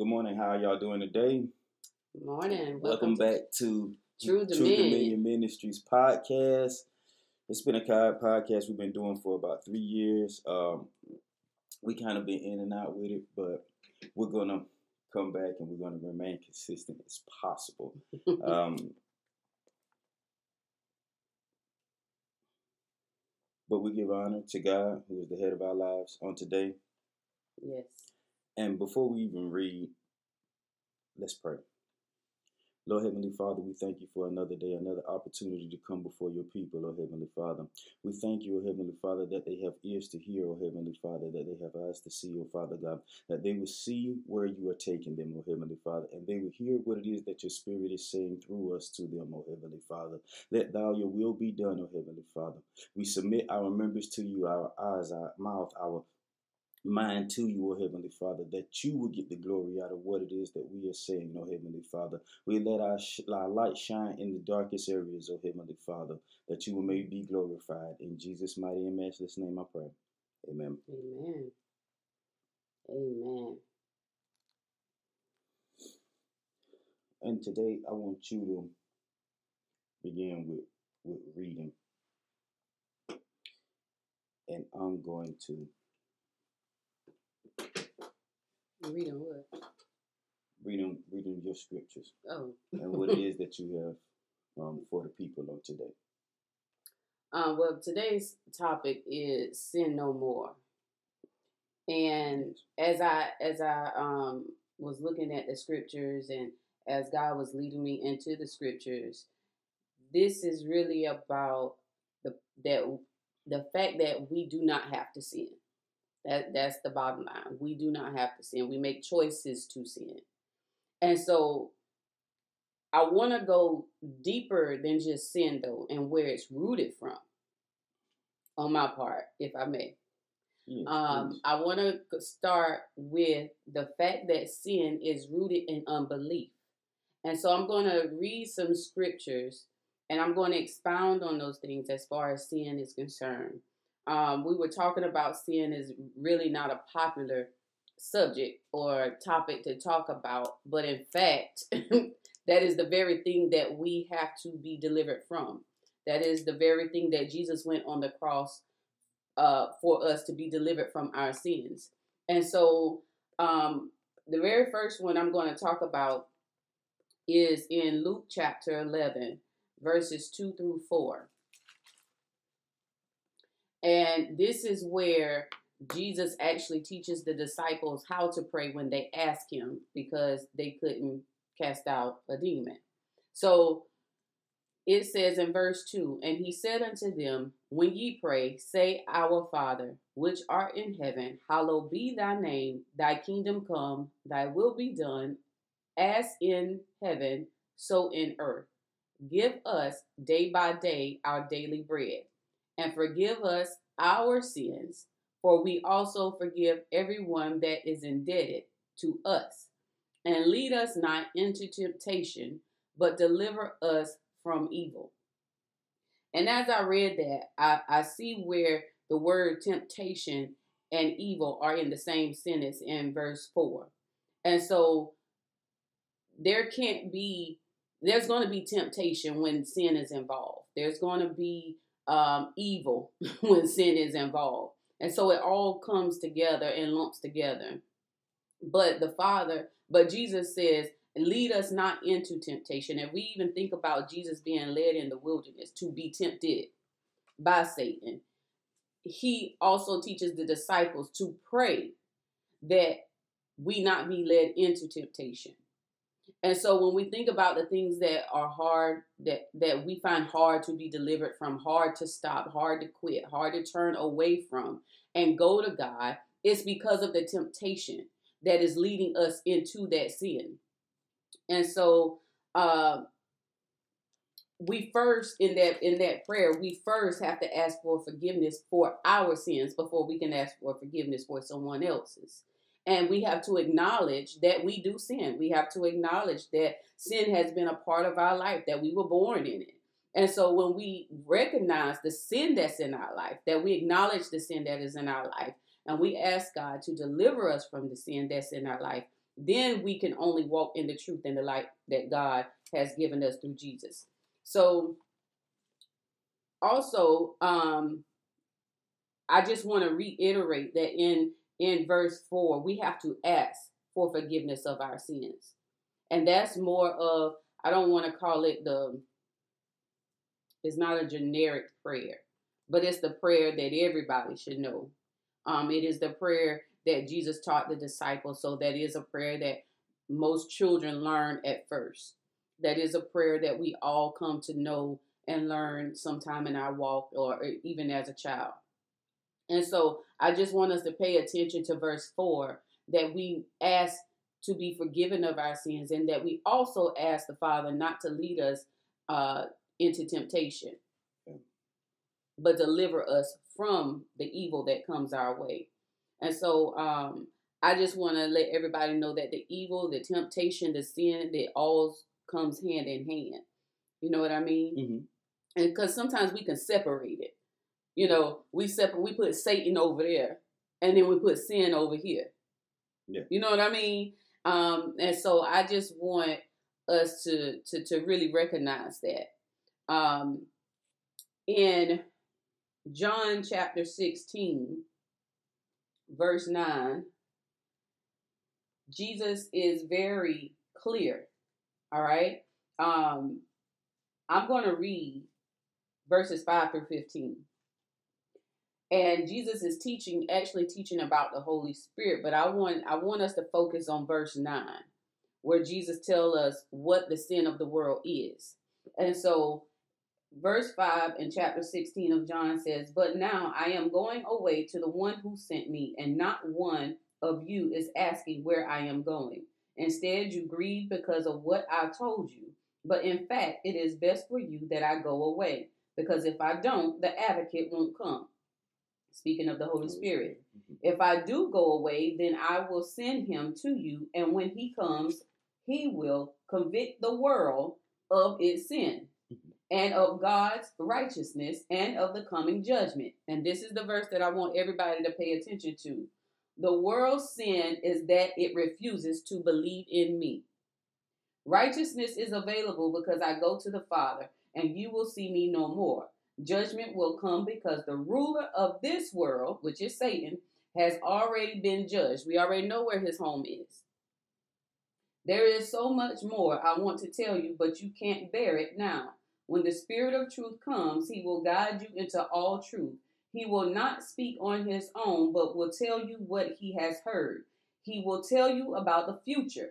Good morning. How y'all doing today? Good Morning. Welcome, back to True True Dominion. Dominion Ministries podcast. It's been a kind podcast we've been doing for about three years. Um, we kind of been in and out with it, but we're gonna come back and we're gonna remain consistent as possible. Um, but we give honor to God, who is the head of our lives, on today. yes. And before we even read, let's pray. Lord Heavenly Father, we thank you for another day, another opportunity to come before your people, oh Heavenly Father. We thank you, oh Heavenly Father, that they have ears to hear, oh Heavenly Father, that they have eyes to see, oh Father God, that they will see where you are taking them, oh Heavenly Father, and they will hear what it is that your Spirit is saying through us to them, oh Heavenly Father. Let thou your will be done, oh Heavenly Father. We submit our members to you, our eyes, our mouth, our mind to you, O Heavenly Father, that you will get the glory out of what it is that we are saying, O Heavenly Father. We let our, sh- our light shine in the darkest areas, O Heavenly Father, that you may be glorified. In Jesus' mighty and matchless name I pray. Amen. Amen. Amen. And today I want you to begin with, with reading. And I'm going to Reading what? reading reading your scriptures Oh. and what it is that you have um, for the people of today. Um, well, today's topic is sin no more. And as I as I um was looking at the scriptures and as God was leading me into the scriptures, this is really about the that the fact that we do not have to sin. That that's the bottom line. We do not have to sin. We make choices to sin. And so I want to go deeper than just sin though and where it's rooted from on my part, if I may. Yes, Um. I want to start with the fact that sin is rooted in unbelief. And so I'm going to read some scriptures and I'm going to expound on those things as far as sin is concerned. Um, we were talking about sin is really not a popular subject or topic to talk about, but in fact, that is the very thing that we have to be delivered from. That is the very thing that Jesus went on the cross uh, for us to be delivered from our sins. And so, um, the very first one I'm going to talk about is in Luke chapter 11, verses 2 through 4. And this is where Jesus actually teaches the disciples how to pray when they ask him because they couldn't cast out a demon. So it says in verse 2 And he said unto them, When ye pray, say, Our Father, which art in heaven, hallowed be thy name, thy kingdom come, thy will be done, as in heaven, so in earth. Give us day by day our daily bread, and forgive us our sins, for we also forgive everyone that is indebted to us. And lead us not into temptation, but deliver us from evil. And as I read that, I, I see where the word temptation and evil are in the same sentence in verse 4. And so there can't be, there's going to be temptation when sin is involved. There's going to be um, evil when sin is involved. And so it all comes together and lumps together. But the Father, but Jesus says, lead us not into temptation. And we even think about Jesus being led in the wilderness to be tempted by Satan. He also teaches the disciples to pray that we not be led into temptation. And so when we think about the things that are hard, that, that we find hard to be delivered from, hard to stop, hard to quit, hard to turn away from, and go to God, it's because of the temptation that is leading us into that sin. And so uh, we first in that in that prayer, we first have to ask for forgiveness for our sins before we can ask for forgiveness for someone else's. And we have to acknowledge that we do sin. We have to acknowledge that sin has been a part of our life, that we were born in it. And so when we recognize the sin that's in our life, that we acknowledge the sin that is in our life, and we ask God to deliver us from the sin that's in our life, then we can only walk in the truth and the light that God has given us through Jesus. So also um I just want to reiterate that in in verse 4 we have to ask for forgiveness of our sins. And that's more of I don't want to call it the it's not a generic prayer, but it's the prayer that everybody should know. Um, it is the prayer that Jesus taught the disciples. So that is a prayer that most children learn at first. That is a prayer that we all come to know and learn sometime in our walk or even as a child. And so I just want us to pay attention to verse 4 that we ask to be forgiven of our sins and that we also ask the Father not to lead us uh, into temptation, but deliver us from the evil that comes our way. And so um, I just want to let everybody know that the evil, the temptation, the sin, that all comes hand in hand. You know what I mean? Mm-hmm. And because sometimes we can separate it. You know, we separate, we put Satan over there, and then we put sin over here. Yeah. You know what I mean? Um, and so I just want us to to to really recognize that. Um, in John chapter 16, verse 9, Jesus is very clear. All right. Um, I'm going to read verses 5 through 15. And Jesus is teaching, actually teaching about the Holy Spirit, but I want I want us to focus on verse 9, where Jesus tells us what the sin of the world is. And so verse 5 in chapter 16 of John says, But now I am going away to the one who sent me, and not one of you is asking where I am going. Instead, you grieve because of what I told you. But in fact, it is best for you that I go away, because if I don't, the advocate won't come. Speaking of the Holy Spirit. Mm-hmm. If I do go away, then I will send him to you, and when he comes, he will convict the world of its sin and of God's righteousness and of the coming judgment. And this is the verse that I want everybody to pay attention to. The world's sin is that it refuses to believe in me. Righteousness is available because I go to the Father, and you will see me no more. Judgment will come because the ruler of this world, which is Satan, has already been judged. We already know where his home is. There is so much more I want to tell you, but you can't bear it now. When the Spirit of truth comes, he will guide you into all truth. He will not speak on his own, but will tell you what he has heard. He will tell you about the future.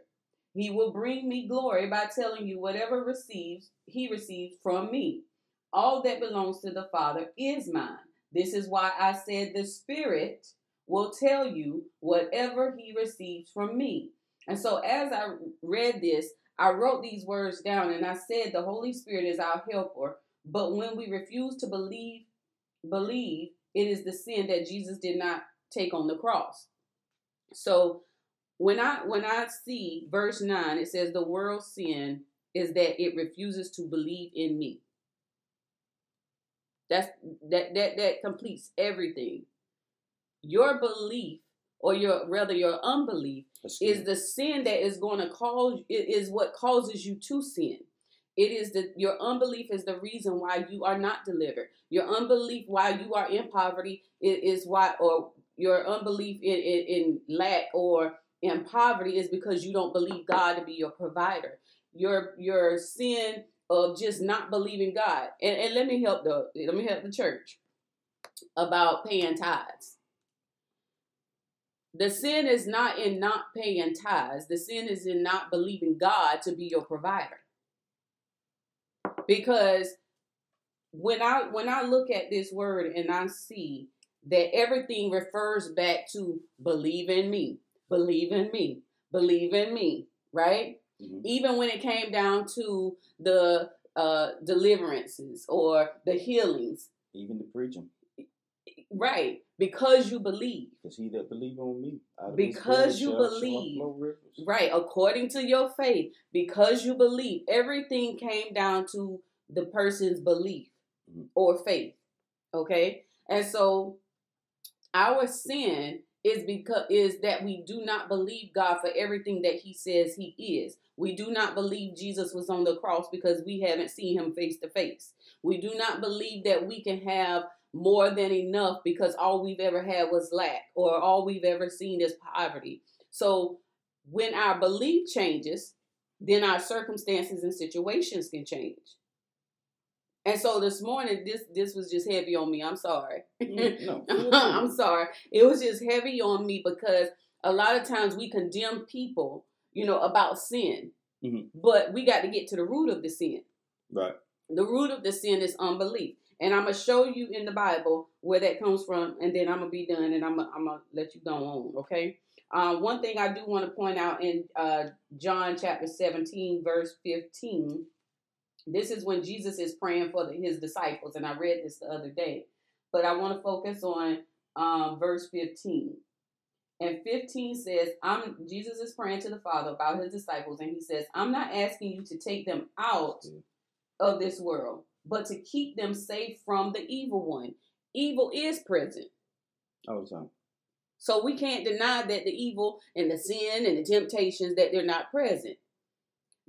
He will bring me glory by telling you whatever receives he receives from me. All that belongs to the Father is mine. This is why I said the Spirit will tell you whatever he receives from me. And so as I read this, I wrote these words down and I said the Holy Spirit is our helper, but when we refuse to believe, believe, it is the sin that Jesus did not take on the cross. So when I when I see verse 9, it says the world's sin is that it refuses to believe in me. That's that that that completes everything. Your belief or your rather your unbelief is the sin that is going to cause it is what causes you to sin. It is the your unbelief is the reason why you are not delivered. Your unbelief why you are in poverty is why or your unbelief in, in, in lack or in poverty is because you don't believe God to be your provider. Your your sin of just not believing God. And, and let me help the let me help the church about paying tithes. The sin is not in not paying tithes. The sin is in not believing God to be your provider. Because when I when I look at this word and I see that everything refers back to believe in me, believe in me, believe in me, right? Mm-hmm. Even when it came down to the uh, deliverances or the healings, even the preaching, right? because you believe. Because he that believe on me. Because you believe. Right, according to your faith. Because you believe. Everything came down to the person's belief mm-hmm. or faith. Okay? And so our sin is because is that we do not believe God for everything that he says he is. We do not believe Jesus was on the cross because we haven't seen him face to face. We do not believe that we can have more than enough because all we've ever had was lack or all we've ever seen is poverty. So when our belief changes, then our circumstances and situations can change. And so this morning, this this was just heavy on me. I'm sorry. Mm, no, I'm sorry. It was just heavy on me because a lot of times we condemn people, you know, about sin, Mhm. but we got to get to the root of the sin. right. The root of the sin is unbelief. And I'm going to show you in the Bible where that comes from, and then I'm going to be done and I'm going I'm to let you go on, okay? Um, one thing I do want to point out in uh, John chapter 17, verse 15, this is when Jesus is praying for the, his disciples, and I read this the other day, but I want to focus on um, verse 15. And 15 says, I'm Jesus is praying to the Father about his disciples, and he says, I'm not asking you to take them out of this world, but to keep them safe from the evil one. Evil is present. All the time. So we can't deny that the evil and the sin and the temptations that they're not present.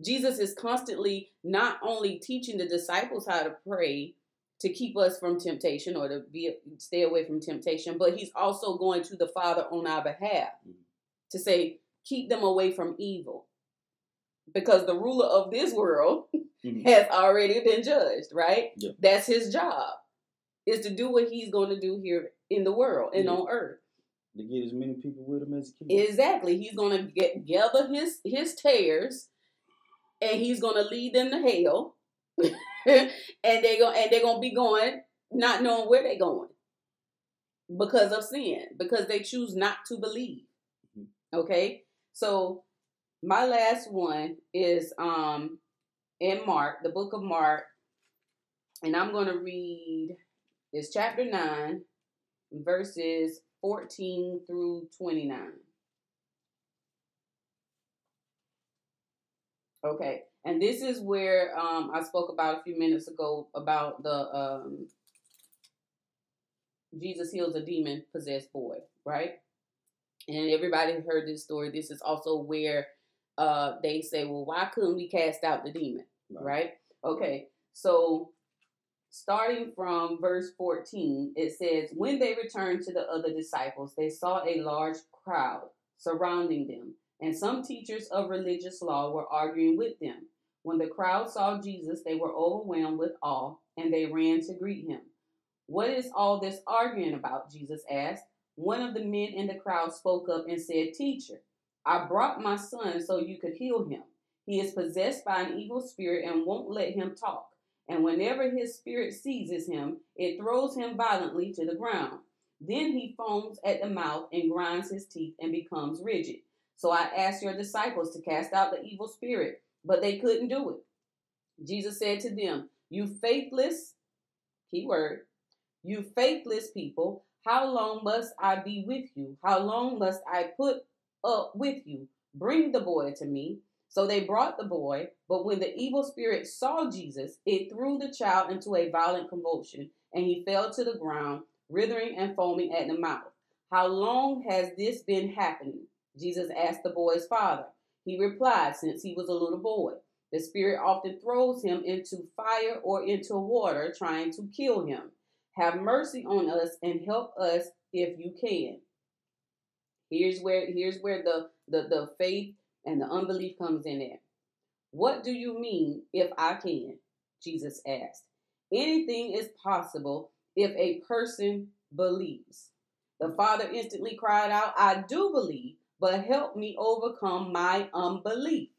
Jesus is constantly not only teaching the disciples how to pray to keep us from temptation or to be stay away from temptation, but he's also going to the Father on our behalf to say, keep them away from evil. Because the ruler of this world Mhm. has already been judged, right? Yeah. That's his job. Is to do what he's going to do here in the world and Yeah. on earth. To get as many people with him as he can. Exactly. He's going to get gather his his tares, and he's going to lead them to hell, and they go and they're going to be going not knowing where they're going because of sin, because they choose not to believe. Mhm. Okay, so my last one is um in Mark, the book of Mark, and I'm going to read it's chapter nine, verses 14 through 29. Okay, and this is where um, I spoke about a few minutes ago about the um, Jesus heals a demon possessed boy, right? And everybody heard this story. This is also where uh, they say, well, why couldn't we cast out the demon, right? Okay, so starting from verse 14, it says, When they returned to the other disciples, they saw a large crowd surrounding them, and some teachers of religious law were arguing with them. When the crowd saw Jesus, they were overwhelmed with awe, and they ran to greet him. What is all this arguing about? Jesus asked. One of the men in the crowd spoke up and said, Teacher, I brought my son so you could heal him. He is possessed by an evil spirit and won't let him talk and whenever his spirit seizes him, it throws him violently to the ground. Then he foams at the mouth and grinds his teeth and becomes rigid. So I asked your disciples to cast out the evil spirit, but they couldn't do it. Jesus said to them, You faithless, key word, you faithless people, how long must I be with you? How long must I put up with you? Bring the boy to me. So they brought the boy, but when the evil spirit saw Jesus, it threw the child into a violent convulsion, and he fell to the ground, writhing and foaming at the mouth. How long has this been happening? Jesus asked the boy's father. He replied, Since he was a little boy. The spirit often throws him into fire or into water, trying to kill him. Have mercy on us and help us if you can. Here's where here's where the, the, the faith and the unbelief comes in there. What do you mean if I can? Jesus asked. Anything is possible if a person believes. The father instantly cried out, I do believe, but help me overcome my unbelief.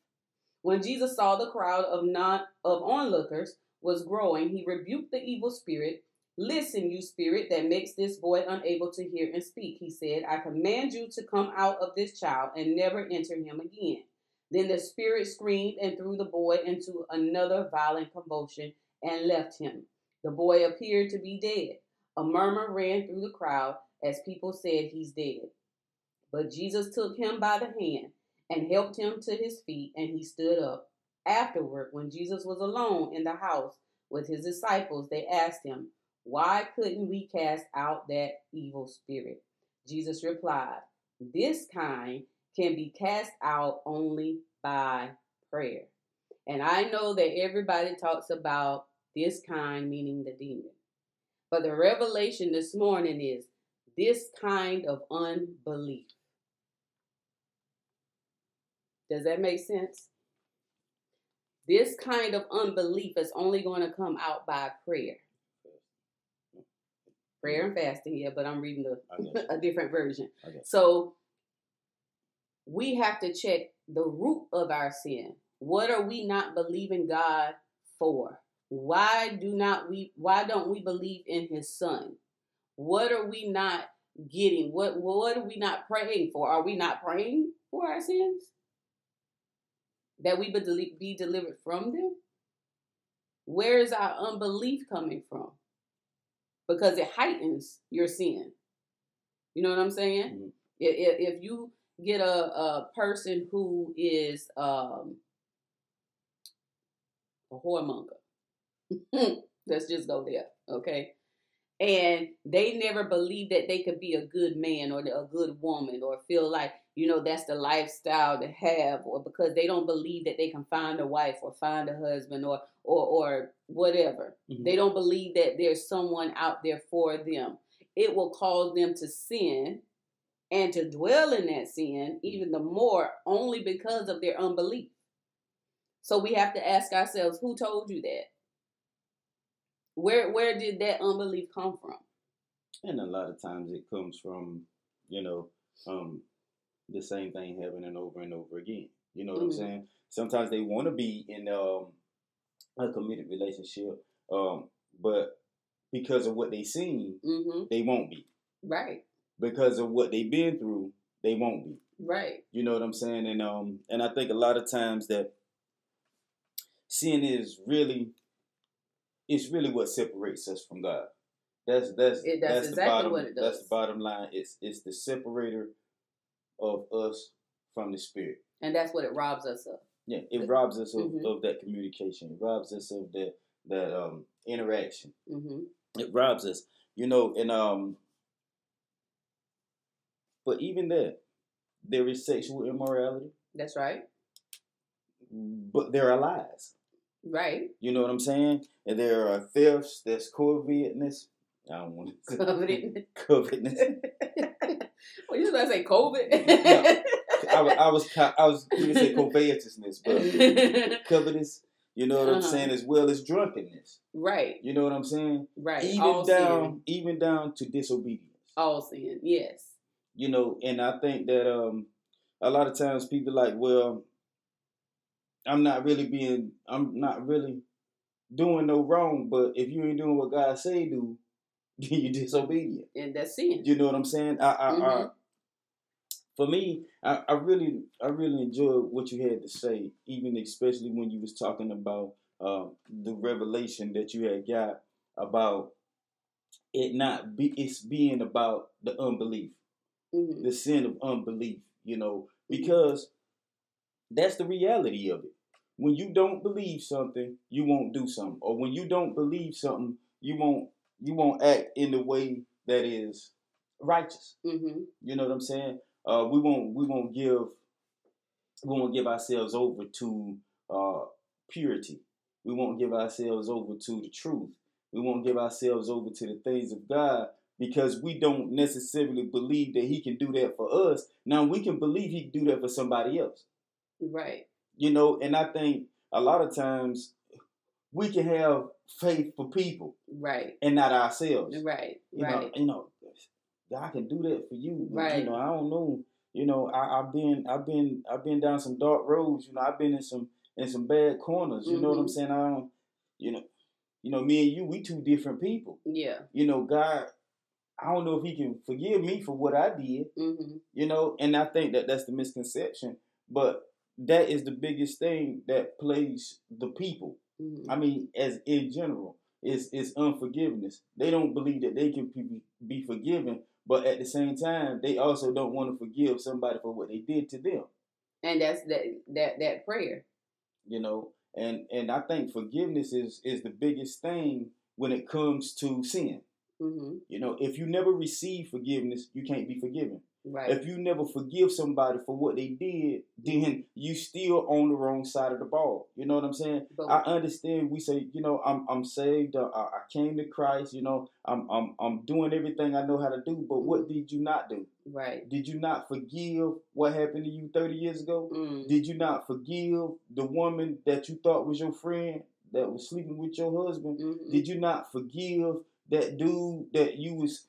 When Jesus saw the crowd of of onlookers was growing, he rebuked the evil spirit. Listen, you spirit that makes this boy unable to hear and speak, he said, I command you to come out of this child and never enter him again. Then the spirit screamed and threw the boy into another violent convulsion and left him. The boy appeared to be dead. A murmur ran through the crowd as people said he's dead. But Jesus took him by the hand and helped him to his feet, and he stood up. Afterward, when Jesus was alone in the house with his disciples, they asked him, Why couldn't we cast out that evil spirit? Jesus replied, This kind can be cast out only by prayer. And I know that everybody talks about this kind, meaning the demon. But the revelation this morning is this kind of unbelief. Does that make sense? This kind of unbelief is only going to come out by prayer. Prayer and fasting, yeah, but I'm reading a, a different version. So we have to check the root of our sin. What are we not believing God for? Why do not we why don't we believe in his son? What are we not getting? What what are we not praying for? Are we not praying for our sins? That we be, be delivered from them? Where is our unbelief coming from? Because it heightens your sin. You know what I'm saying? Mm-hmm. If, if you get a, a person who is um, a whoremonger, let's just go there, okay? And they never believed that they could be a good man or a good woman or feel like, you know, that's the lifestyle to have, or because they don't believe that they can find a wife or find a husband or or or whatever. Mm-hmm. They don't believe that there's someone out there for them. It will cause them to sin and to dwell in that sin even the more only because of their unbelief. So we have to ask ourselves, who told you that? Where where did that unbelief come from? And a lot of times it comes from, you know, um, the same thing happening over and over again. You know what mm-hmm. I'm saying? Sometimes they want to be in um, a committed relationship, um, but because of what they seen, mm-hmm. they won't be. Right because of what they've been through, they won't be. Right. You know what I'm saying? And um and I think a lot of times that sin is really it's really what separates us from God. That's that's it, that's, that's exactly the bottom what it does. that's the bottom line. It's it's the separator of us from the spirit. And that's what it robs us of. Yeah, it robs us of, mm-hmm. of that communication. It robs us of that that um interaction. Mm-hmm. It robs us, you know, and um but even there, there is sexual immorality. That's right. But there are lies. Right. You know what I'm saying? And there are thefts, there's covetousness. I don't want to say covetousness. well, you supposed to say COVID? yeah. I, was, I was, I was going to say covetousness, but covetous. You know what uh-huh. I'm saying? As well as drunkenness. Right. You know what I'm saying? Right. Even All down, sin. even down to disobedience. All sin. Yes you know, and I think that um, a lot of times people like, well, I'm not really being, I'm not really doing no wrong, but if you ain't doing what God say do, you're disobedient. And that's sin. You know what I'm saying? I, I, mm-hmm. I for me, I, I, really, I really enjoyed what you had to say, even especially when you was talking about uh, the revelation that you had got about it not be, it's being about the unbelief mm-hmm. the sin of unbelief, you know, because that's the reality of it. When you don't believe something, you won't do something, or when you don't believe something, you won't you won't act in the way that is righteous. Mm-hmm. You know what I'm saying? Uh, we won't we won't give we won't give ourselves over to uh, purity. We won't give ourselves over to the truth. We won't give ourselves over to the things of God because we don't necessarily believe that he can do that for us. Now we can believe he can do that for somebody else. Right. You know, and I think a lot of times we can have faith for people. Right. And not ourselves. Right. You right. Know, you know, God can do that for you. Right. You know, I don't know. You know, I, have been I've been I've been down some dark roads, you know, I've been in some in some bad corners. You mm-hmm. know what I'm mm-hmm. saying? I don't you know you know, me and you, we two different people. Yeah. You know, God I don't know if he can forgive me for what I did, mm-hmm. you know, and I think that that's the misconception. But that is the biggest thing that plays the people. Mm-hmm. I mean, as in general, it's is unforgiveness. They don't believe that they can be, be forgiven, but at the same time, they also don't want to forgive somebody for what they did to them. And that's that that that prayer. You know, and and I think forgiveness is is the biggest thing when it comes to sin. Mm-hmm. You know, if you never receive forgiveness, you can't be forgiven. Right. If you never forgive somebody for what they did, then you still on the wrong side of the ball. You know what I'm saying? But I understand. We say, you know, I'm I'm saved. Uh, I, I came to Christ. You know, I'm I'm I'm doing everything I know how to do. But what did you not do? right. Did you not forgive what happened to you 30 years ago? Mm. Did you not forgive the woman that you thought was your friend that was sleeping with your husband? Mhm. Did you not forgive that dude that you was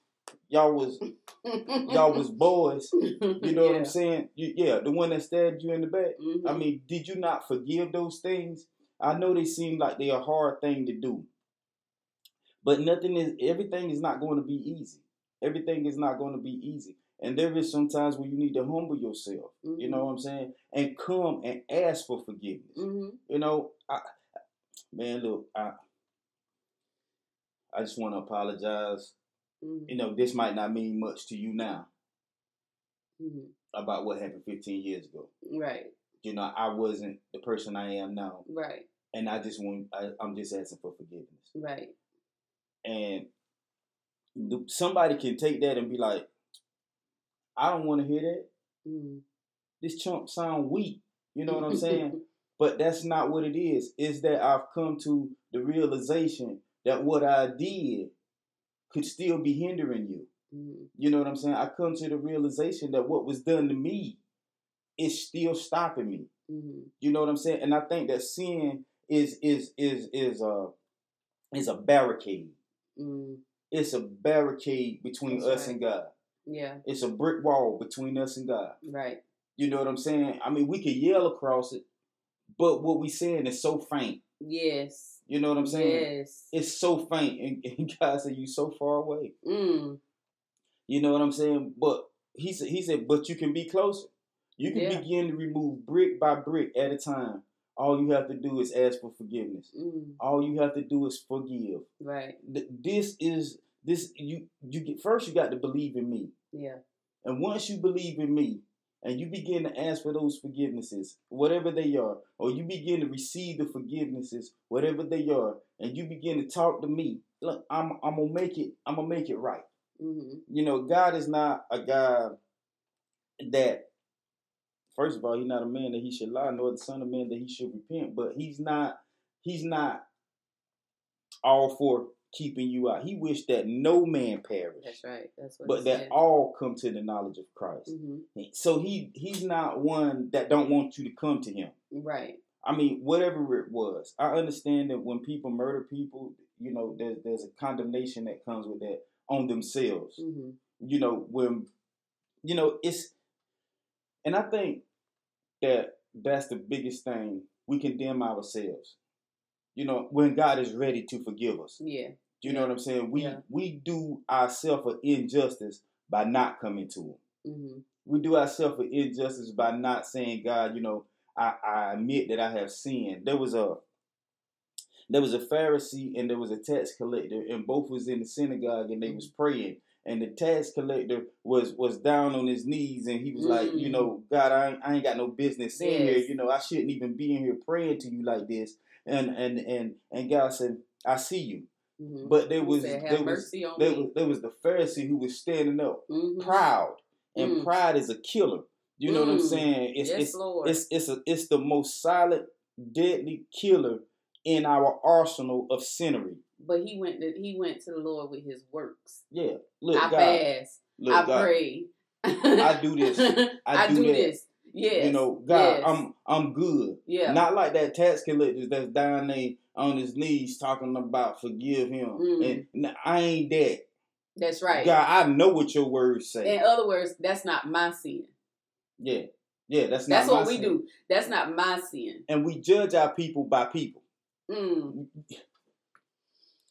y'all was y'all was boys? You know what I'm saying? You, yeah, the one that stabbed you in the back. Mhm. I mean, did you not forgive those things? I know they seem like they're a hard thing to do. But nothing is everything is not going to be easy. Everything is not going to be easy. And there is some times where you need to humble yourself. You Mhm. know what I'm saying? And come and ask for forgiveness. Mhm. You know, I man, look, I I just want to apologize. Mhm. You know, this might not mean much to you now Mhm. about what happened 15 years ago. Right. You know, I wasn't the person I am now. Right. and I just want I, I'm just asking for forgiveness. Right. And the, somebody can take that and be like, I don't want to hear that. Mm. This chump sound weak. You know what I'm saying? but that's not what it is. Is that I've come to the realization that what I did could still be hindering you. Mhm. You know what I'm saying? I come to the realization that what was done to me is still stopping me. Mhm. You know what I'm saying? And I think that sin is is is is a is a barricade. Mm. It's a barricade between That's us right. and God. Yeah. It's a brick wall between us and God. Right. You know what I'm saying? I mean, we can yell across it, but what we saying is so faint. Yes. You know what I'm saying? Yes. It's so faint, and, and God said you so far away. Mm. You know what I'm saying? But he said, he said, but you can be closer. You can Yeah. begin to remove brick by brick at a time. All you have to do is ask for forgiveness. Mm. All you have to do is forgive. Right. This is this you you get first. You got to believe in me, Yeah. and once you believe in me, and you begin to ask for those forgivenesses, whatever they are, or you begin to receive the forgivenesses, whatever they are, and you begin to talk to me. Look, I'm I'm gonna make it. I'm gonna make it right. Mm-hmm. You know, God is not a God that. First of all, he's not a man that he should lie, nor the son of man that he should repent. But he's not. He's not all for keeping you out. He wished that no man perish, That's right. That's what. but that said. all come to the knowledge of Christ. Mm-hmm. So he he's not one that don't want you to come to him. Right. I mean, whatever it was, I understand that when people murder people, you know, there's there's a condemnation that comes with that on themselves. Mm-hmm. You know, when you know it's, and I think that that's the biggest thing we condemn ourselves. You know, when God is ready to forgive us. Yeah. You know what I'm saying? We Yeah. we do ourselves an injustice by not coming to Him. Mm-hmm. We do ourselves an injustice by not saying, God, you know, I, I admit that I have sinned. There was a there was a Pharisee and there was a tax collector, and both was in the synagogue and they was praying. And the tax collector was was down on his knees and he was like, you Mm. know, God, I ain't, I ain't got no business in here. You know, I shouldn't even be in here praying to you like this. And and and and God said, I see you. Mm-hmm. But there was said, there was there was there was the Pharisee who was standing up, Mhm. proud, and Mm. pride is a killer. You know what I'm Mm. saying? It's yes, it's Lord. it's it's a, it's the most silent, deadly killer in our arsenal of sinnery. but he went. To, he went to the Lord with his works. Yeah, look, I God, fast. look, I God, pray. I do this. I, do do, that. this. Yes. you know, God, yes. I'm I'm good. Yeah. Not like that tax collector that's down there on his knees talking about forgive him, Mm. and n- I ain't that. That's right. God, I know what your words say. In other words, that's not my sin. yeah, yeah, that's not That's what we sin. do. That's not my sin. and we judge our people by people. Mm.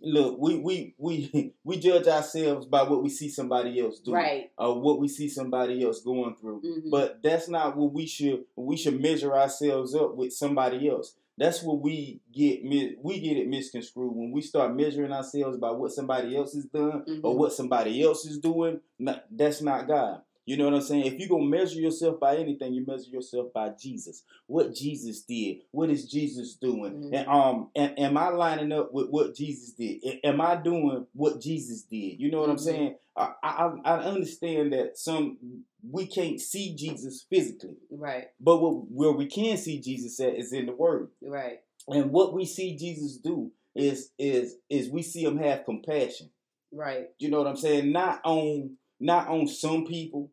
Look, we we we we judge ourselves by what we see somebody else do, Right. or what we see somebody else going through. Mhm. But that's not what we should. We should measure ourselves up with somebody else. That's what we get. We get it misconstrued when we start measuring ourselves by what somebody else has done or Mhm. what somebody else is doing. Not, that's not God. You know what I'm saying? If you're gonna measure yourself by anything, you measure yourself by Jesus. What Jesus did. What is Jesus doing? Mhm. And um, and, am I lining up with what Jesus did? Am I doing what Jesus did? You know what I'm Mhm. saying? I, I I understand that some we can't see Jesus physically, Right. but what, where we can see Jesus at is in the Word. Right. And what we see Jesus do is is is we see him have compassion. Right. You know what I'm saying? Not on not on some people,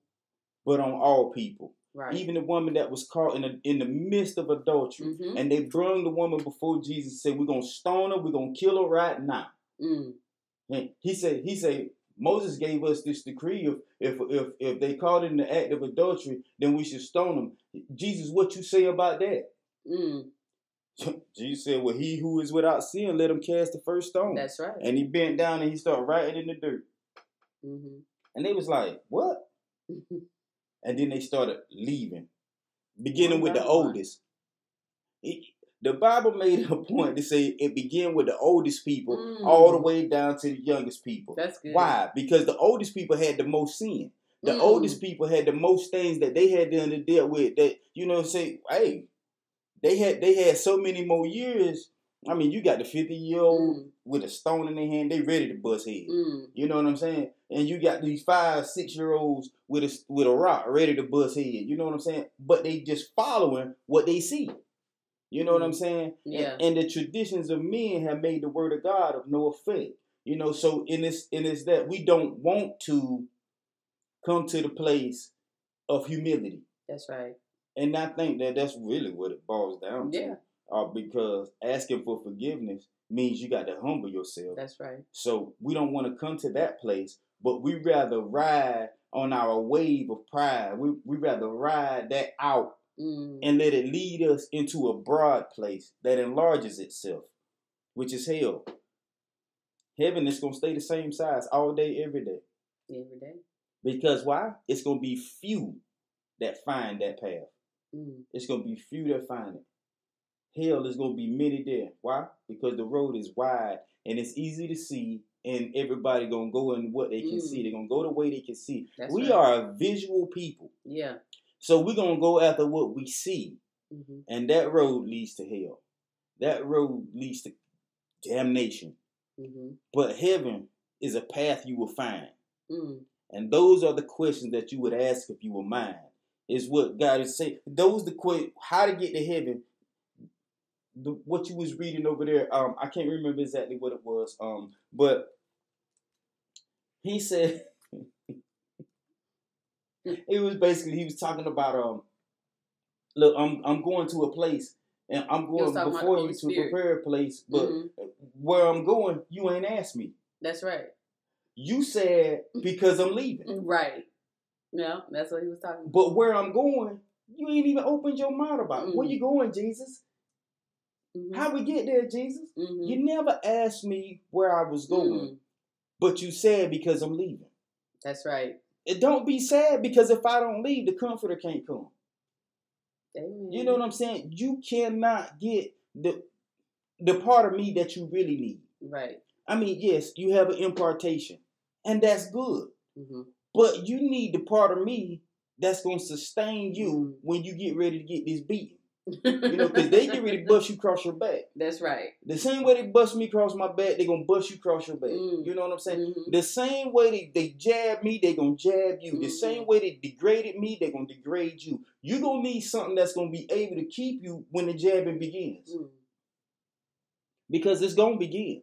but on all people. Right. Even the woman that was caught in the in the midst of adultery, Mhm. and they brought the woman before Jesus. and Said, "We're gonna stone her. We're gonna kill her right now." Mm. And he said, "He said." Moses gave us this decree of if if if they caught in the act of adultery, then we should stone them. Jesus, what you say about that? Mm. Jesus said, "Well, he who is without sin, let him cast the first stone." That's right. and he bent down and he started writing in the dirt. hmm And they was like, "What?" And then they started leaving, beginning with the oldest. It- the Bible made a point to say it began with the oldest people Mm. all the way down to the youngest people. That's good. Why? Because the oldest people had the most sin. The Mm. oldest people had the most things that they had done to deal with. That you know, say, hey, they had they had so many more years. I mean, you got the fifty year old Mm. with a stone in their hand, they ready to bust head. Mm. You know what I'm saying? And you got these five, six year olds with a with a rock ready to bust head. You know what I'm saying? But they just following what they see. You know what I'm saying? And- Yeah. And, the traditions of men have made the word of God of no effect. You know, so in this in this that we don't want to come to the place of humility. That's right. And I think that that's really what it boils down to. Yeah. Uh, because asking for forgiveness means you got to humble yourself. That's right. So we don't want to come to that place, but we rather ride on our wave of pride. We we rather ride that out Mm. and let it lead us into a broad place that enlarges itself, which is hell. Heaven is gonna stay the same size all day, every day. Every day. Because why? It's gonna be few that find that path. Mm. It's gonna be few that find it. Hell is gonna be many there. Why? Because the road is wide and it's easy to see, and everybody gonna go in what they can Mm. see. They're gonna go the way they can see. That's we right. are a visual people, Yeah. so we're gonna go after what we see, hmm and that road leads to hell. That road leads to damnation. hmm But heaven is a path you will find. Mm. And those are the questions that you would ask if you were mine. Is what God is saying. Those the que- how to get to heaven. The, what you was reading over there, um, I can't remember exactly what it was, um, but he said it was basically he was talking about um, look, I'm I'm going to a place and I'm going talking about the before you to Spirit. prepare a place, but Mhm. where I'm going, you ain't asked me. That's right. You said because I'm leaving. Right. Yeah, that's what he was talking about. But where I'm going, you ain't even opened your mouth about. it. Where Mm. you going, Jesus? Mhm. How we get there, Jesus? Mhm. You never asked me where I was going, Mm. but you said because I'm leaving. That's right. It don't be sad because if I don't leave, the comforter can't come. Amen. You know what I'm saying? You cannot get the the part of me that you really need. Right. I mean, yes, you have an impartation, and that's good. hmm But you need the part of me that's gonna sustain you Mhm. when you get ready to get this beating. You know, because they get ready to bust you across your back. That's right. The same way they bust me across my back, they gonna bust you across your back. Mm. You know what I'm saying? Mhm. The same way they, they jab me, they gonna jab you. The Mhm. same way they degraded me, they gonna degrade you. You gonna need something that's gonna be able to keep you when the jabbing begins. Mm. Because it's gonna begin.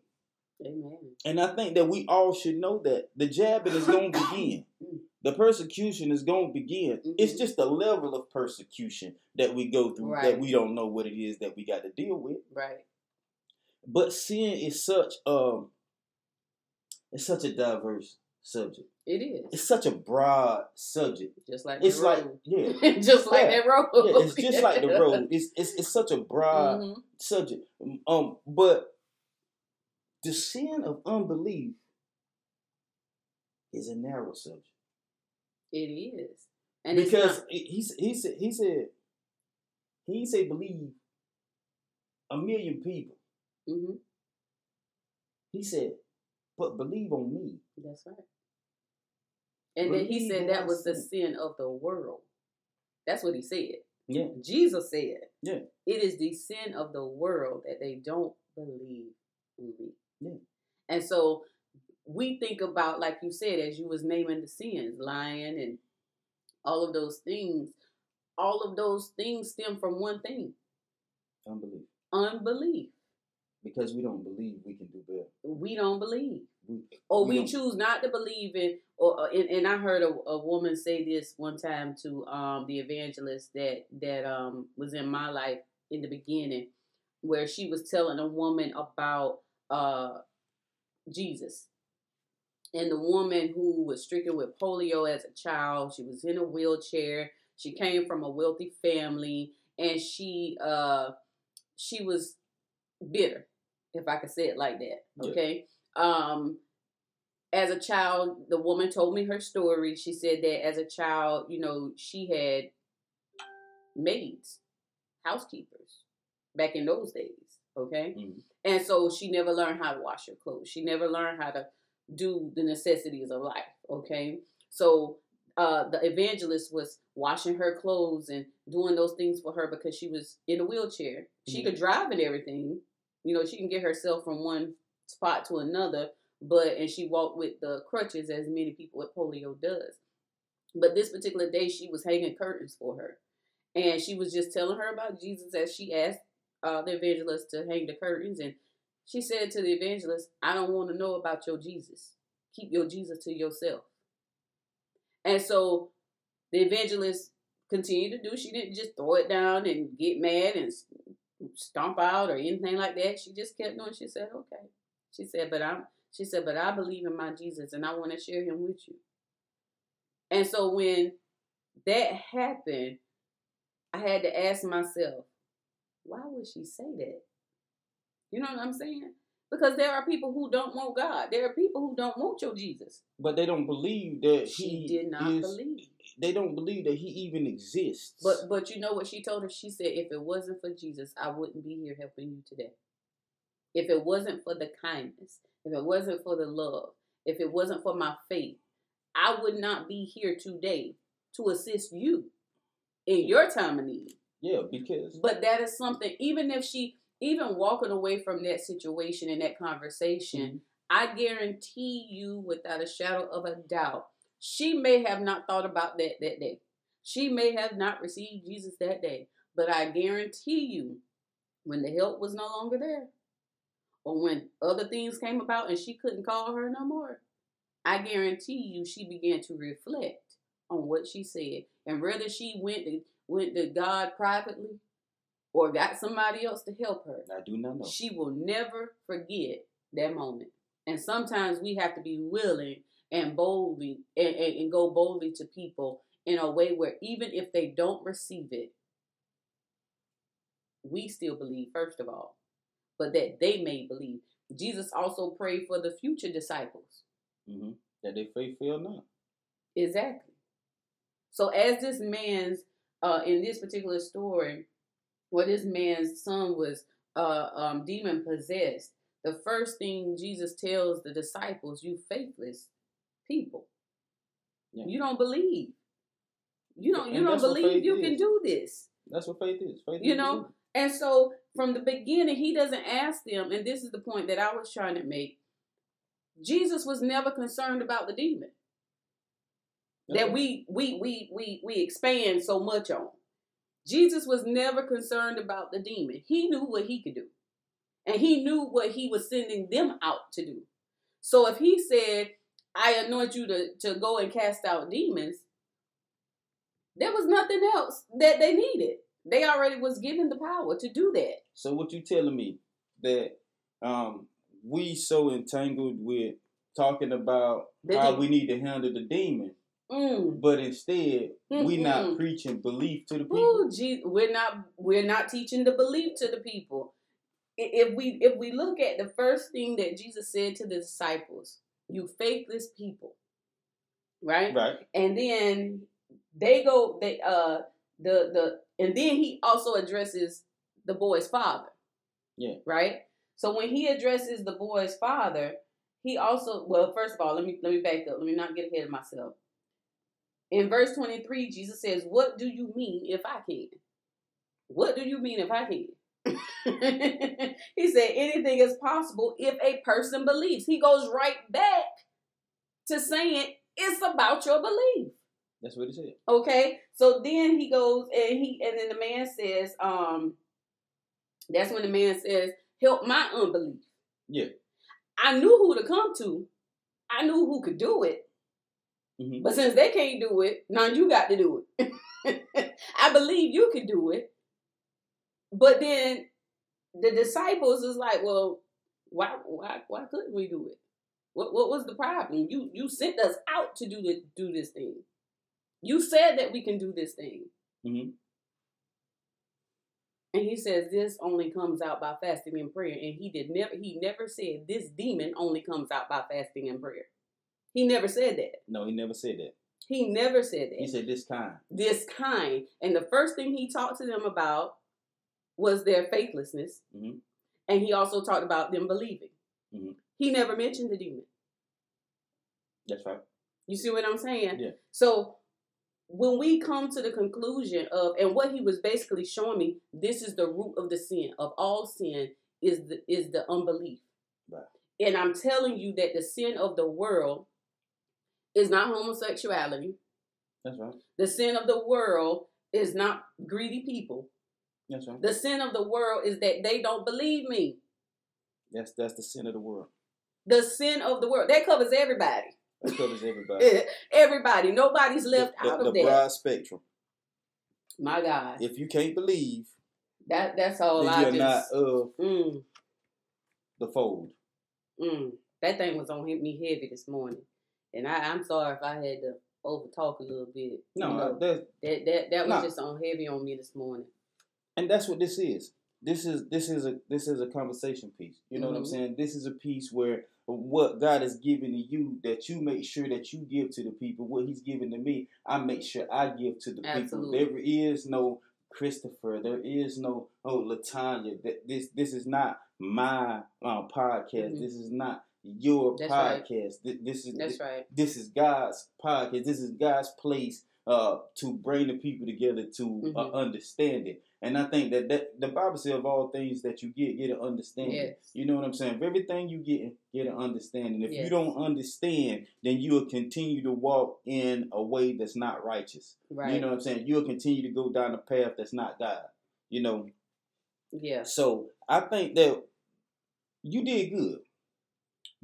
Amen. And I think that we all should know that the jabbing is gonna begin. Mm. The persecution is gonna begin. It's Mhm. just the level of persecution that we go through that we don't know what it is that we got to deal with. Right. But sin is such um it's such a diverse subject. It is. It's such a broad subject. just like It's the like road. yeah. just like that road. Yeah, it's just like the road. It's it's, it's such a broad Mhm. subject. Um, but the sin of unbelief is a narrow subject It is. And because it's he he he said he said he said believe a million people. not, hmm He said, but believe on me. That's right. And then he said that was the sin. sin of the world. That's what he said. Yeah. Jesus said, Yeah. it is the sin of the world that they don't believe in me. Yeah. And so we think about, like you said, as you was naming the sins, lying and all of those things, all of those things stem from one thing Unbelief. unbelief. Because we don't believe we can do better. We don't believe. We, or we we choose not to believe in or or- and, and i heard a, a woman say this one time to um the evangelist that that um was in my life in the beginning where she was telling a woman about uh jesus and the woman who was stricken with polio as a child she was in a wheelchair. She came from a wealthy family and she uh she was bitter if i could say it like that Yeah. okay? Um as a child the woman told me her story. She said that as a child you know she had maids housekeepers back in those days okay? Mhm. and so she never learned how to wash her clothes. She never learned how to do the necessities of life okay so uh, the evangelist was washing her clothes and doing those things for her because she was in a wheelchair. She Mhm. could drive and everything. You know, she can get herself from one spot to another, but and she walked with the crutches as many people with polio does. But this particular day she was hanging curtains for her. And she was just telling her about Jesus as she asked uh, the evangelist to hang the curtains and she said to the evangelist, I don't want to know about your Jesus. Keep your Jesus to yourself. And so the evangelist continued to do. She didn't just throw it down and get mad and stomp out or anything like that. She just kept doing. She said, "Okay." She said, "But I'm." She said, "But I believe in my Jesus, and I want to share Him with you." And so when that happened, I had to ask myself, "Why would she say that?" You know what I'm saying? Because there are people who don't want God. There are people who don't want your Jesus. But they don't believe that She he did not is, believe. They don't believe that he even exists. But but you know what she told her? She said, if it wasn't for Jesus, I wouldn't be here helping you today. If it wasn't for the kindness, if it wasn't for the love, if it wasn't for my faith, I would not be here today to assist you in your time of need. yeah, because But that is something, even if she, even walking away from that situation and that conversation, mm-hmm. I guarantee you, without a shadow of a doubt, she may have not thought about that that day. She may have not received Jesus that day. But I guarantee you, when the help was no longer there, or when other things came about and she couldn't call her no more, I guarantee you she began to reflect on what she said. And whether she went to, went to God privately or got somebody else to help her, I do not know. she will never forget that moment. And sometimes we have to be willing and boldly and, and, and go boldly to people in a way where even if they don't receive it, we still believe, first of all, but that they may believe. Jesus also prayed for the future disciples. hmm That their faith fail not. Exactly. So as this man's uh in this particular story, where this man's son was uh um demon possessed, the first thing Jesus tells the disciples, you faithless people. Yeah. You don't believe. You don't you And don't believe faith you can do this. That's what faith is. Faith You is know, believing. And so from the beginning, he doesn't ask them, and this is the point that I was trying to make. Jesus was never concerned about the demon that we we we we we expand so much on. Jesus was never concerned about the demon. He knew what he could do. And he knew what he was sending them out to do. So if he said, I anoint you to, to go and cast out demons, there was nothing else that they needed. They already was given the power to do that. So what you telling me that um we so entangled with talking about That how they- we need to handle the demon, Mm. but instead we're not preaching belief to the people. Ooh, gee, we're not we're not teaching the belief to the people. If we if we look at the first thing that Jesus said to the disciples, "You faithless people," right? Right. And then they go they uh the the and then he also addresses the boy's father. Yeah. Right. So when he addresses the boy's father, he also well first of all let me let me back up. Let me not get ahead of myself. In verse 23, Jesus says, What do you mean if I can? What do you mean if I can? he said, Anything is possible if a person believes. He goes right back to saying, It's about your belief. That's what he said. Okay. So then he goes and he and then the man says, um, that's when the man says, Help my unbelief. Yeah. I knew who to come to. I knew who could do it. Mhm. But since they can't do it, now you got to do it. I believe you can do it. But then the disciples is like, well, why why why couldn't we do it? What what was the problem? You you sent us out to do the, do this thing. You said that we can do this thing. Mhm. And he says this only comes out by fasting and prayer. And he did never he never said this demon only comes out by fasting and prayer. He never said that. No, he never said that. He never said that. He said this kind. this kind. And the first thing he talked to them about was their faithlessness. Mhm. And he also talked about them believing. Mhm. He never mentioned the demon. That's right. You see what I'm saying? Yeah. So when we come to the conclusion of and what he was basically showing me, this is the root of the sin of all sin is the is the unbelief. Right. And I'm telling you that the sin of the world is not homosexuality. That's right. The sin of the world is not greedy people. That's right. The sin of the world is that they don't believe me. That's that's the sin of the world. The sin of the world that covers everybody. That covers everybody. everybody. Nobody's left the, out the, of the that. broad spectrum. My God, If you can't believe, that that's all then I you're just. not of mm, the fold. mm. That thing was on hit me heavy this morning, and I, I'm sorry if I had to over talk a little bit. No, You know, that's that that that was no. just on heavy on me this morning. and that's what this is. This is this is a this is a conversation piece. You know what I'm Mhm. saying? This is a piece where what God has given to you that you make sure that you give to the people. What He's given to me, I make sure I give to the Absolutely. people. There is no Christopher. There is no oh Latanya. That this this is not my um, podcast. Mhm. This is not your That's right. podcast. Th- This is That's right. this is God's podcast. This is God's place uh, to bring the people together to uh, Mhm. understand it. And I think that, that the Bible says of all things that you get, get an understanding. Yes. You know what I'm saying? For everything you get, get an understanding. If you don't understand, then you will continue to walk in a way that's not righteous. Right. You know what I'm saying? You'll continue to go down a path that's not God. You know, yeah. so I think that you did good.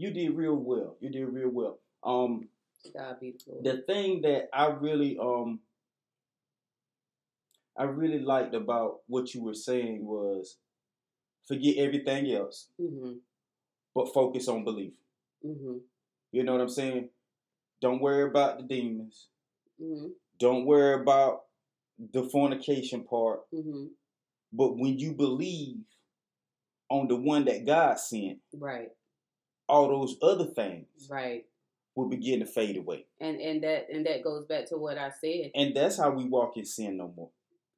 You did real well. You did real well. Um, God be the the thing that I really um I really liked about what you were saying was forget everything else, mm-hmm. but focus on belief. Mm-hmm. You know what I'm saying? Don't worry about the demons. Mm-hmm. Don't worry about the fornication part. Mm-hmm. But when you believe on the one that God sent, Right. All those other things Right. will begin to fade away. And and that and that goes back to what I said. And that's how we walk in sin no more.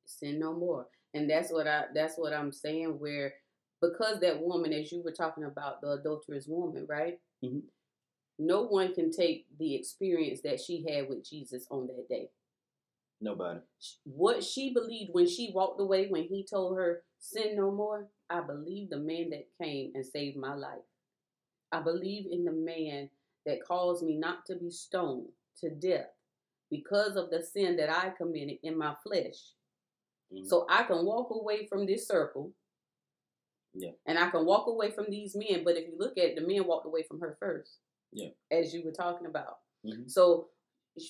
sin no more and that's what i that's what i'm saying where because that woman as you were talking about the adulterous woman right Mhm. no one can take the experience that she had with jesus on that day Nobody. what she believed when she walked away when he told her sin no more i believe the man that came and saved my life i believe in the man that caused me not to be stoned to death because of the sin that i committed in my flesh Mhm. so I can walk away from this circle. Yeah. And I can walk away from these men. But if you look at it, the men walked away from her first. Yeah. As you were talking about. Mhm. So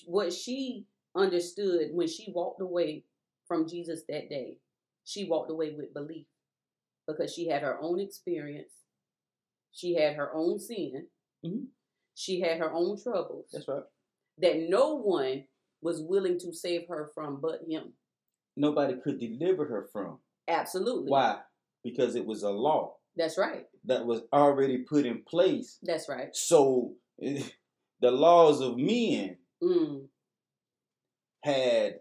what she understood when she walked away from Jesus that day, she walked away with belief. Because she had her own experience. She had her own sin. Mhm. She had her own troubles That's right. that no one was willing to save her from but him. Nobody could deliver her from. Absolutely. Why? Because it was a law That's right. that was already put in place. That's right. So the laws of men Mm, had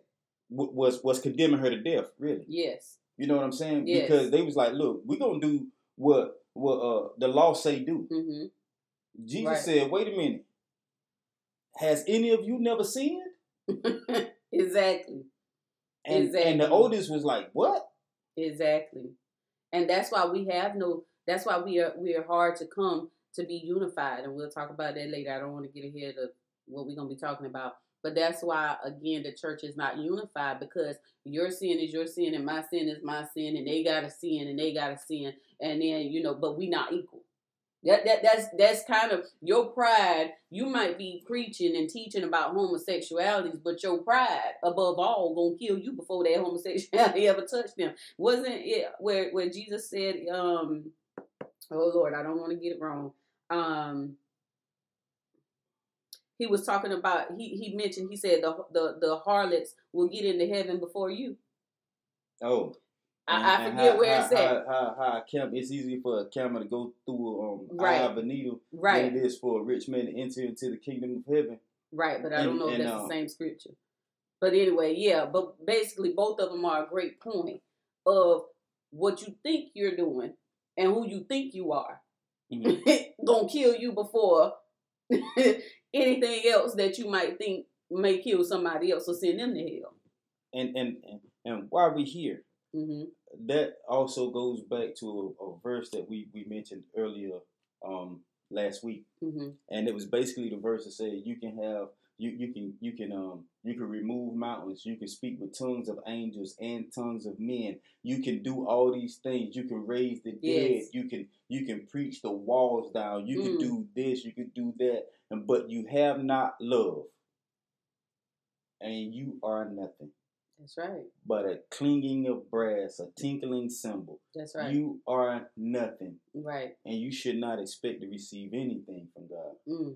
was was condemning her to death. Really, yes. you know what I'm saying? Yes. Because they was like, look, we're gonna do what what uh the law say do. hmm Jesus Right. said, wait a minute. Has any of you never sinned? exactly. And Exactly. and the oldest was like, "What?" Exactly. And that's why we have no that's why we are we are hard to come to be unified and we'll talk about that later. I don't want to get ahead of what we're gonna be talking about. But that's why again the church is not unified because your sin is your sin and my sin is my sin and they got a sin and they got a sin and then you know, but we not equal. That, that that's that's kind of your pride. You might be preaching and teaching about homosexualities, but your pride, above all, gonna kill you before that homosexuality ever touched them. Wasn't it where where Jesus said, um, "Oh Lord, I don't want to get it wrong." Um, he was talking about he he mentioned he said the the the harlots will get into heaven before you. Oh, and- I, I and forget how- where how, it's at. How, how, how a it's easy for a camel to go through um Right. eye of a needle Right. than it is for a rich man to enter into the kingdom of heaven. Right, but I don't know if that's um, the same scripture. But anyway, yeah, but basically both of them are a great point of what you think you're doing and who you think you are. Mhm. Gonna kill you before anything else that you might think may kill somebody else or send them to hell. And and and, and why are we here? Hmm That also goes back to a, a verse that we we mentioned earlier um last week, hmm and it was basically the verse that said you can have you you can you can um you can remove mountains, you can speak with tongues of angels and tongues of men. You can do all these things. You can raise the dead. Yes. You can you can preach the walls down. You can Mm. do this. You can do that. And but you have not love, and you are nothing That's right. but a clinging of brass, a tinkling cymbal. That's right. You are nothing, right. and you should not expect to receive anything from God. Mm.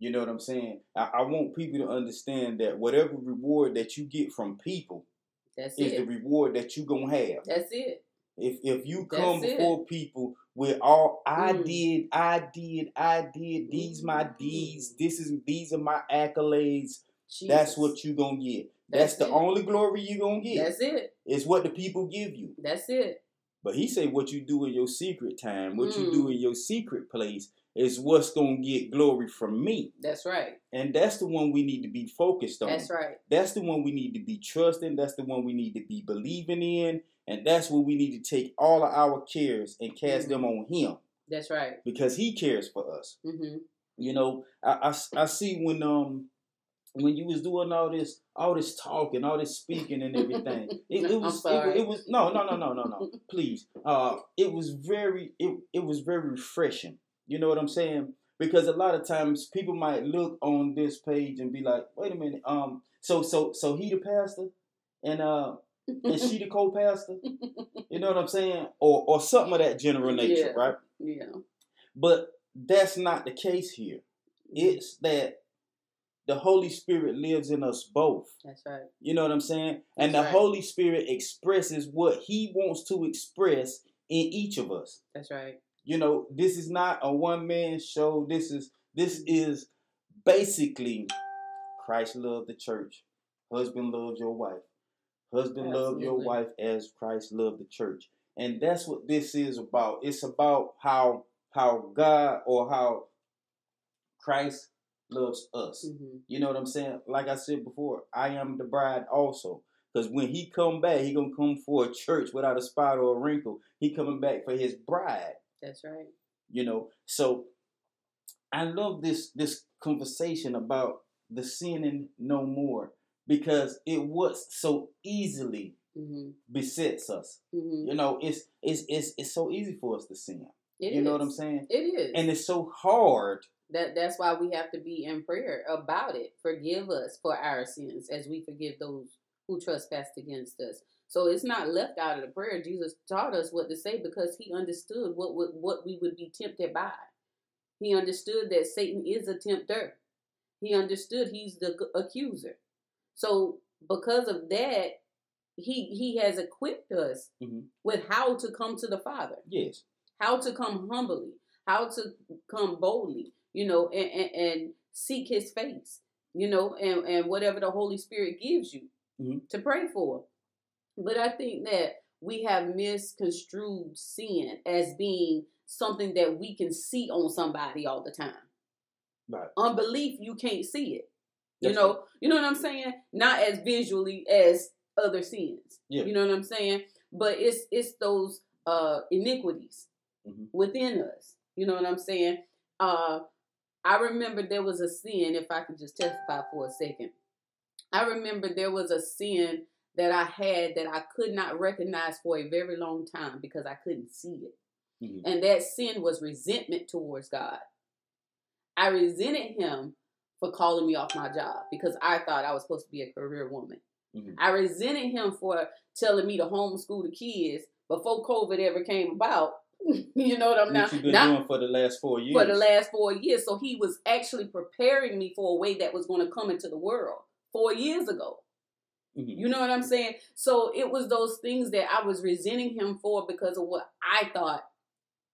You know what I'm saying? I, I want people to understand that whatever reward that you get from people That's is the reward that you're gonna have. That's it. If if you That's come it. before people with all I Mm. did, I did, I did, these my Mm. deeds, this is these are my accolades. That's what you're gonna get. That's, That's the only glory you're gonna get. That's it. It's what the people give you. That's it. But he said, "What you do in your secret time, what you Mm. do in your secret place, is what's gonna get glory from me." That's right. And that's the one we need to be focused on. That's right. That's the one we need to be trusting. That's the one we need to be believing in, and that's where we need to take all of our cares and cast Mm. them on Him That's right. because He cares for us. hmm You know, I, I, I see when um when you was doing all this all this talking, all this speaking and everything. It, it was it, it was no no no no no no please. Uh it was very it, it was very refreshing. You know what I'm saying? Because a lot of times people might look on this page and be like, wait a minute, um so so so he the pastor and uh and she the co-pastor? You know what I'm saying? Or or something of that general nature, Yeah. right? yeah. But that's not the case here. It's that the Holy Spirit lives in us both. That's right. You know what I'm saying? And That's the right. Holy Spirit expresses what He wants to express in each of us. That's right. You know, this is not a one man show. This is this is basically Christ loved the church. Husband loves your wife. Husband love your wife as Christ loved the church. And that's what this is about. It's about how how God or how Christ loves us. hmm You know what I'm saying? Like I said before, I am the bride also. Because when he come back, he gonna come for a church without a spot or a wrinkle. He coming back for his bride. That's right. You know, so I love this this conversation about the sinning no more because it was so easily hmm besets us. hmm You know, it's it's it's it's so easy for us to sin. It you know what I'm saying? It is. And it's so hard. That that's why we have to be in prayer about it. Forgive us for our sins as we forgive those who trespassed against us. So it's not left out of the prayer. Jesus taught us what to say because he understood what would what we would be tempted by. He understood that Satan is a tempter. He understood he's the accuser. So because of that, he he has equipped us Mhm. with how to come to the Father Yes. how to come humbly, how to come boldly, you know, and, and, and seek his face, you know, and, and whatever the Holy Spirit gives you Mhm. to pray for. But I think that we have misconstrued sin as being something that we can see on somebody all the time. Right. Unbelief, you can't see it. you know, you know what I'm saying? Not as visually as other sins. Yeah. You know what I'm saying? But it's it's those uh iniquities Mhm. within us. You know what I'm saying? Uh I remember there was a sin, if I could just testify for a second. I remember there was a sin that I had that I could not recognize for a very long time because I couldn't see it. Mhm. And that sin was resentment towards God. I resented him for calling me off my job because I thought I was supposed to be a career woman. Mhm. I resented him for telling me to homeschool the kids before COVID ever came about. you know what I'm What you now doing for the last four years? for the last four years. So he was actually preparing me for a way that was going to come into the world four years ago. Mhm. You know what I'm saying? So it was those things that I was resenting him for because of what I thought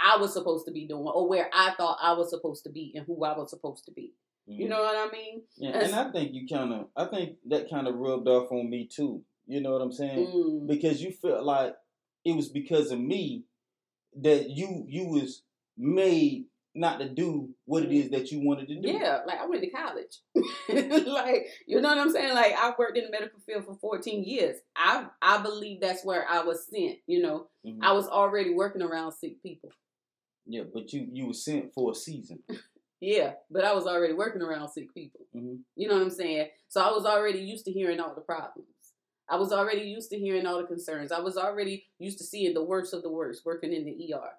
I was supposed to be doing or where I thought I was supposed to be and who I was supposed to be. You Mhm. know what I mean? Yeah, and I think you kind of, I think that kind of rubbed off on me too. You know what I'm saying? Mm. Because you felt like it was because of me that you you was made not to do what it is that you wanted to do. Yeah, like I went to college. like, you know what I'm saying? Like I worked in the medical field for 14 years. I I believe that's where I was sent, you know. Mhm. I was already working around sick people. yeah, but you you were sent for a season. Yeah, but I was already working around sick people. Mhm. You know what I'm saying? So I was already used to hearing all the problems. I was already used to hearing all the concerns. I was already used to seeing the worst of the worst working in the ER.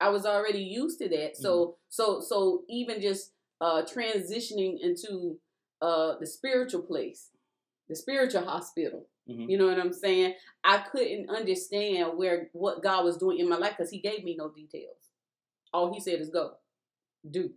I was already used to that. So so so even just uh transitioning into uh the spiritual place, the spiritual hospital. Mhm. You know what I'm saying? I couldn't understand where what God was doing in my life because He gave me no details. All He said is go, do.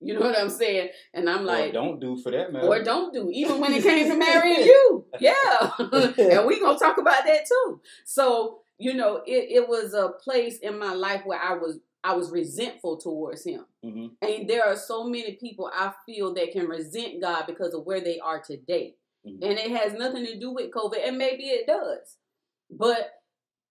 You know what I'm saying? And I'm Or like, don't do for that matter. or don't do, even when it came to marrying you. Yeah. and we gonna talk about that too. So, you know, it, it was a place in my life where I was I was resentful towards him. Mhm. And there are so many people I feel that can resent God because of where they are today. Mhm. And it has nothing to do with COVID, and maybe it does. But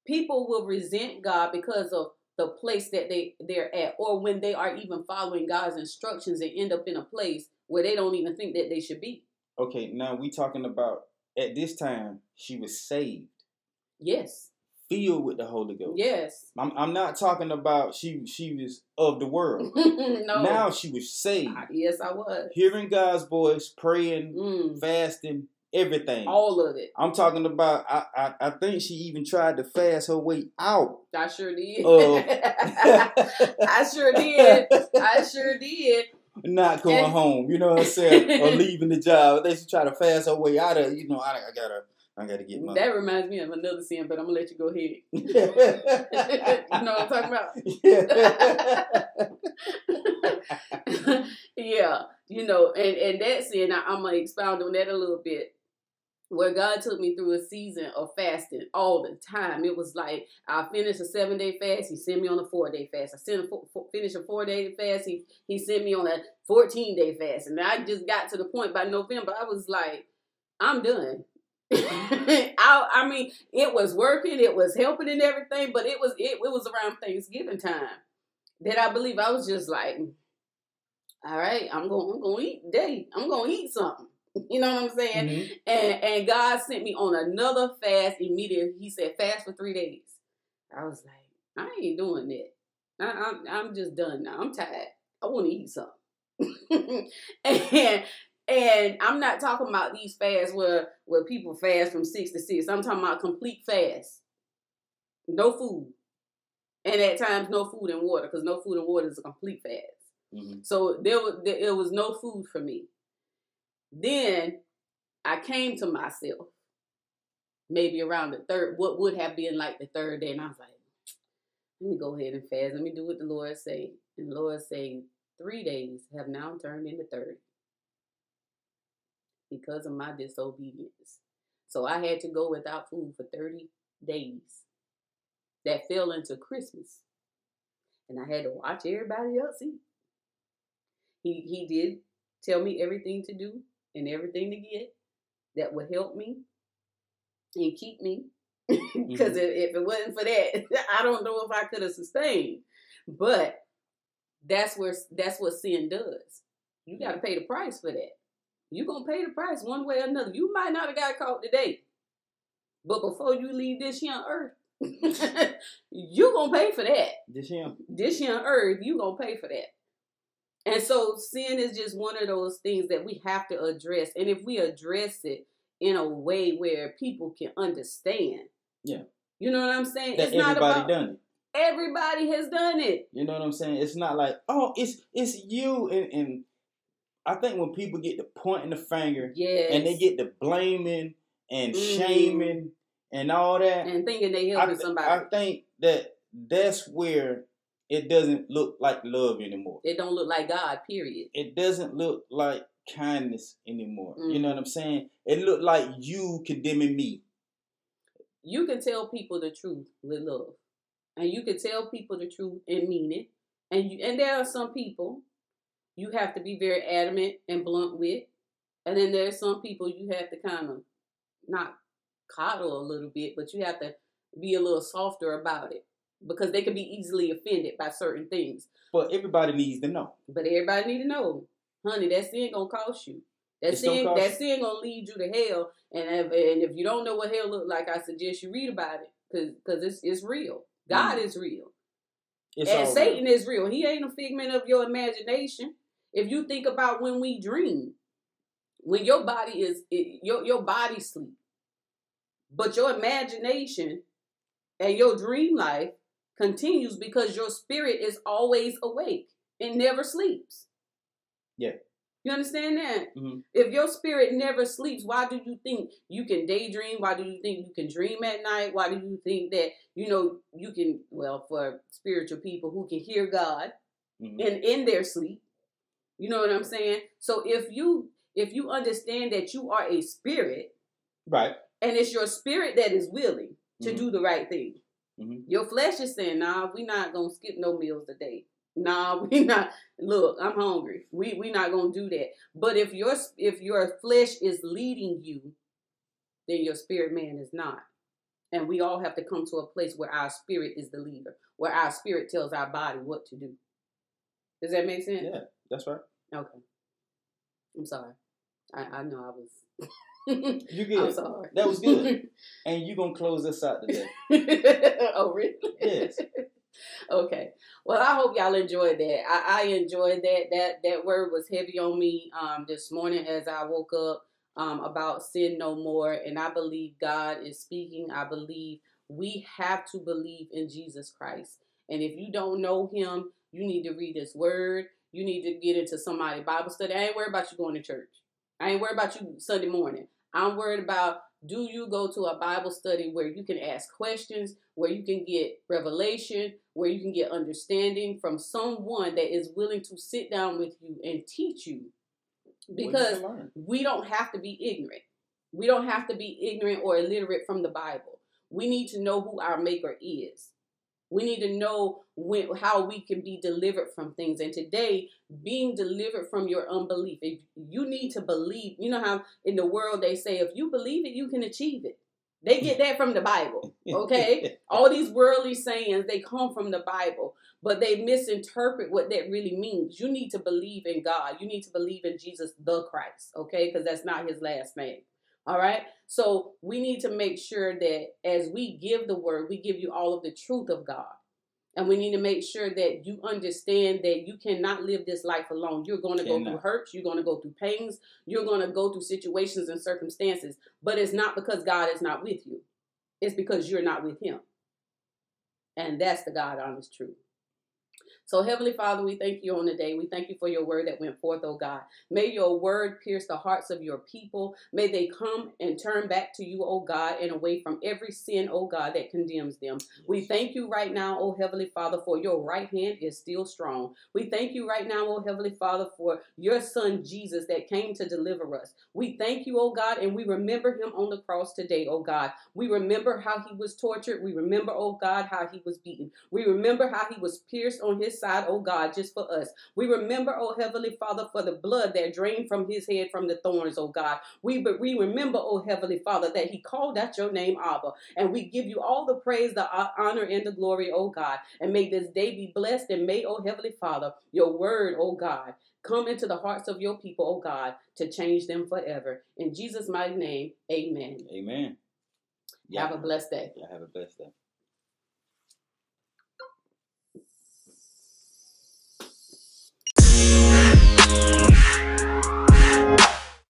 people will resent God because of the place that they they're at or when they are even following God's instructions and end up in a place where they don't even think that they should be. Okay, now we talking about at this time she was saved, Yes. filled with the Holy Ghost. Yes. I'm I'm not talking about she she was of the world. no. Now she was saved, yes, I was. hearing God's voice, praying, Mm, fasting, everything. all of it. I'm talking about. I, I I think she even tried to fast her way out. I sure did. Oh. I sure did. I sure did. Not going home, you know what I'm saying, or leaving the job. They should try to fast her way out of. You know, I, I gotta, I gotta get my. That reminds me of another sin, but I'm gonna let you go ahead. you know what I'm talking about? yeah, you know, and and that sin, I, I'm gonna expound on that a little bit. Where God took me through a season of fasting all the time. It was like I finished a seven day fast. He sent me on a four day fast. I sent a four, four, finished a four day fast. He he sent me on a fourteen day fast, and I just got to the point by November. I was like, I'm done. I, I mean, it was working, it was helping and everything, but it was it, it was around Thanksgiving time that I believe I was just like, all right, I'm going I'm going to eat today. I'm going to eat something. You know what I'm saying? Mhm. And and God sent me on another fast immediately. He said fast for three days. I was like, I ain't doing that. I, I'm I'm just done now. I'm tired. I want to eat something. and and I'm not talking about these fasts where where people fast from six to six. I'm talking about complete fast, no food, and at times no food and water because no food and water is a complete fast. Mhm. So there was there, it was no food for me. Then I came to myself, maybe around the third, what would have been like the third day, and I was like, let me go ahead and fast. Let me do what the Lord say. And the Lord say, three days have now turned into thirty because of my disobedience. So I had to go without food for 30 days. That fell into Christmas. And I had to watch everybody else eat. He he did tell me everything to do and everything to get that would help me and keep me. Because mm-hmm. if, if it wasn't for that, I don't know if I could have sustained. But that's where that's what sin does. You got to pay the price for that. you're gonna pay the price one way or another. You might not have got caught today, but before you leave this young earth, you're gonna pay for that. This him. This young earth, you're gonna pay for that. And so sin is just one of those things that we have to address. And if we address it in a way where people can understand. Yeah. You know what I'm saying? That it's not everybody about done it. everybody has done it. You know what I'm saying? It's not like, oh, it's it's you and, and I think when people get to pointing the finger Yes. and they get to blaming and Mhm. shaming and all that, and thinking they I, th- somebody. I think that that's where it doesn't look like love anymore. it don't look like God, period. It doesn't look like kindness anymore. You Mm. know what I'm saying? It look like you condemning me. You can tell people the truth with love. And you can tell people the truth and mean it. And you and there are some people you have to be very adamant and blunt with. And then there's some people you have to kind of not coddle a little bit, but you have to be a little softer about it. Because they can be easily offended by certain things. But everybody needs to know. But everybody need to know, honey, that sin gonna cost you. That It's sin, that you. sin gonna lead you to hell. And if, and if you don't know what hell look like, I suggest you read about it, cause cause it's it's real. God mm. is real, It's and all real. Satan is real. He ain't a figment of your imagination. If you think about when we dream, when your body is it, your your body sleep, but your imagination and your dream life continues because your spirit is always awake and never sleeps. Yeah. You understand that? Mhm. If your spirit never sleeps, why do you think you can daydream? Why do you think you can dream at night? Why do you think that, you know, you can, well, for spiritual people who can hear God Mhm. in, in their sleep. You know what I'm saying? So if you if you understand that you are a spirit Right. and it's your spirit that is willing to Mhm. do the right thing. Mhm. Your flesh is saying, "Nah, we not gonna skip no meals today. Nah, we not. Look, I'm hungry. We we not gonna do that." But if your if your flesh is leading you, then your spirit man is not. And we all have to come to a place where our spirit is the leader, where our spirit tells our body what to do. Does that make sense? Yeah, that's right. Okay. I'm sorry. I, I know I was. You I'm good. sorry. That was good. And you're gonna close us out today. oh, really? Yes. okay. Well, I hope y'all enjoyed that. I, I enjoyed that. That that word was heavy on me um, this morning as I woke up um, about sin no more, and I believe God is speaking. I believe we have to believe in Jesus Christ, and if you don't know Him, you need to read His Word. You need to get into somebody Bible study. I ain't worried about you going to church. I ain't worried about you Sunday morning. I'm worried about do you go to a Bible study where you can ask questions, where you can get revelation, where you can get understanding from someone that is willing to sit down with you and teach you? Because we don't have to be ignorant. We don't have to be ignorant or illiterate from the Bible. We need to know who our maker is. We need to know when, how we can be delivered from things. And today, being delivered from your unbelief, if you need to believe, you know how in the world they say, if you believe it, you can achieve it. They get that from the Bible. Okay? All these worldly sayings, they come from the Bible, but they misinterpret what that really means. You need to believe in God. You need to believe in Jesus the Christ, okay? Because that's not his last name. All right? So we need to make sure that as we give the word, we give you all of the truth of God. And we need to make sure that you understand that you cannot live this life alone. You're going to go through hurts, you're going to go through pains, you're going to go through situations and circumstances, but it's not because God is not with you. It's because you're not with him. And that's the God honest truth. So, Heavenly Father, we thank you on the day. We thank you for your word that went forth, oh God. May your word pierce the hearts of your people. May they come and turn back to you, oh God, and away from every sin, oh God, that condemns them. We thank you right now, oh Heavenly Father, for your right hand is still strong. We thank you right now, oh Heavenly Father, for your Son Jesus that came to deliver us. We thank you, oh God, and we remember him on the cross today, oh God. We remember how he was tortured. We remember, oh God, how he was beaten. We remember how he was pierced on his his side, oh God, just for us. We remember, oh Heavenly Father, for the blood that drained from his head from the thorns, oh God. We, we remember, oh Heavenly Father, that he called out your name, Abba. And we give you all the praise, the honor, and the glory, oh God. And may this day be blessed. And may, oh Heavenly Father, your word, oh God, come into the hearts of your people, oh God, to change them forever. In Jesus' mighty name, amen. Amen. Yeah. Have a blessed day. Yeah, have a blessed day. Bye.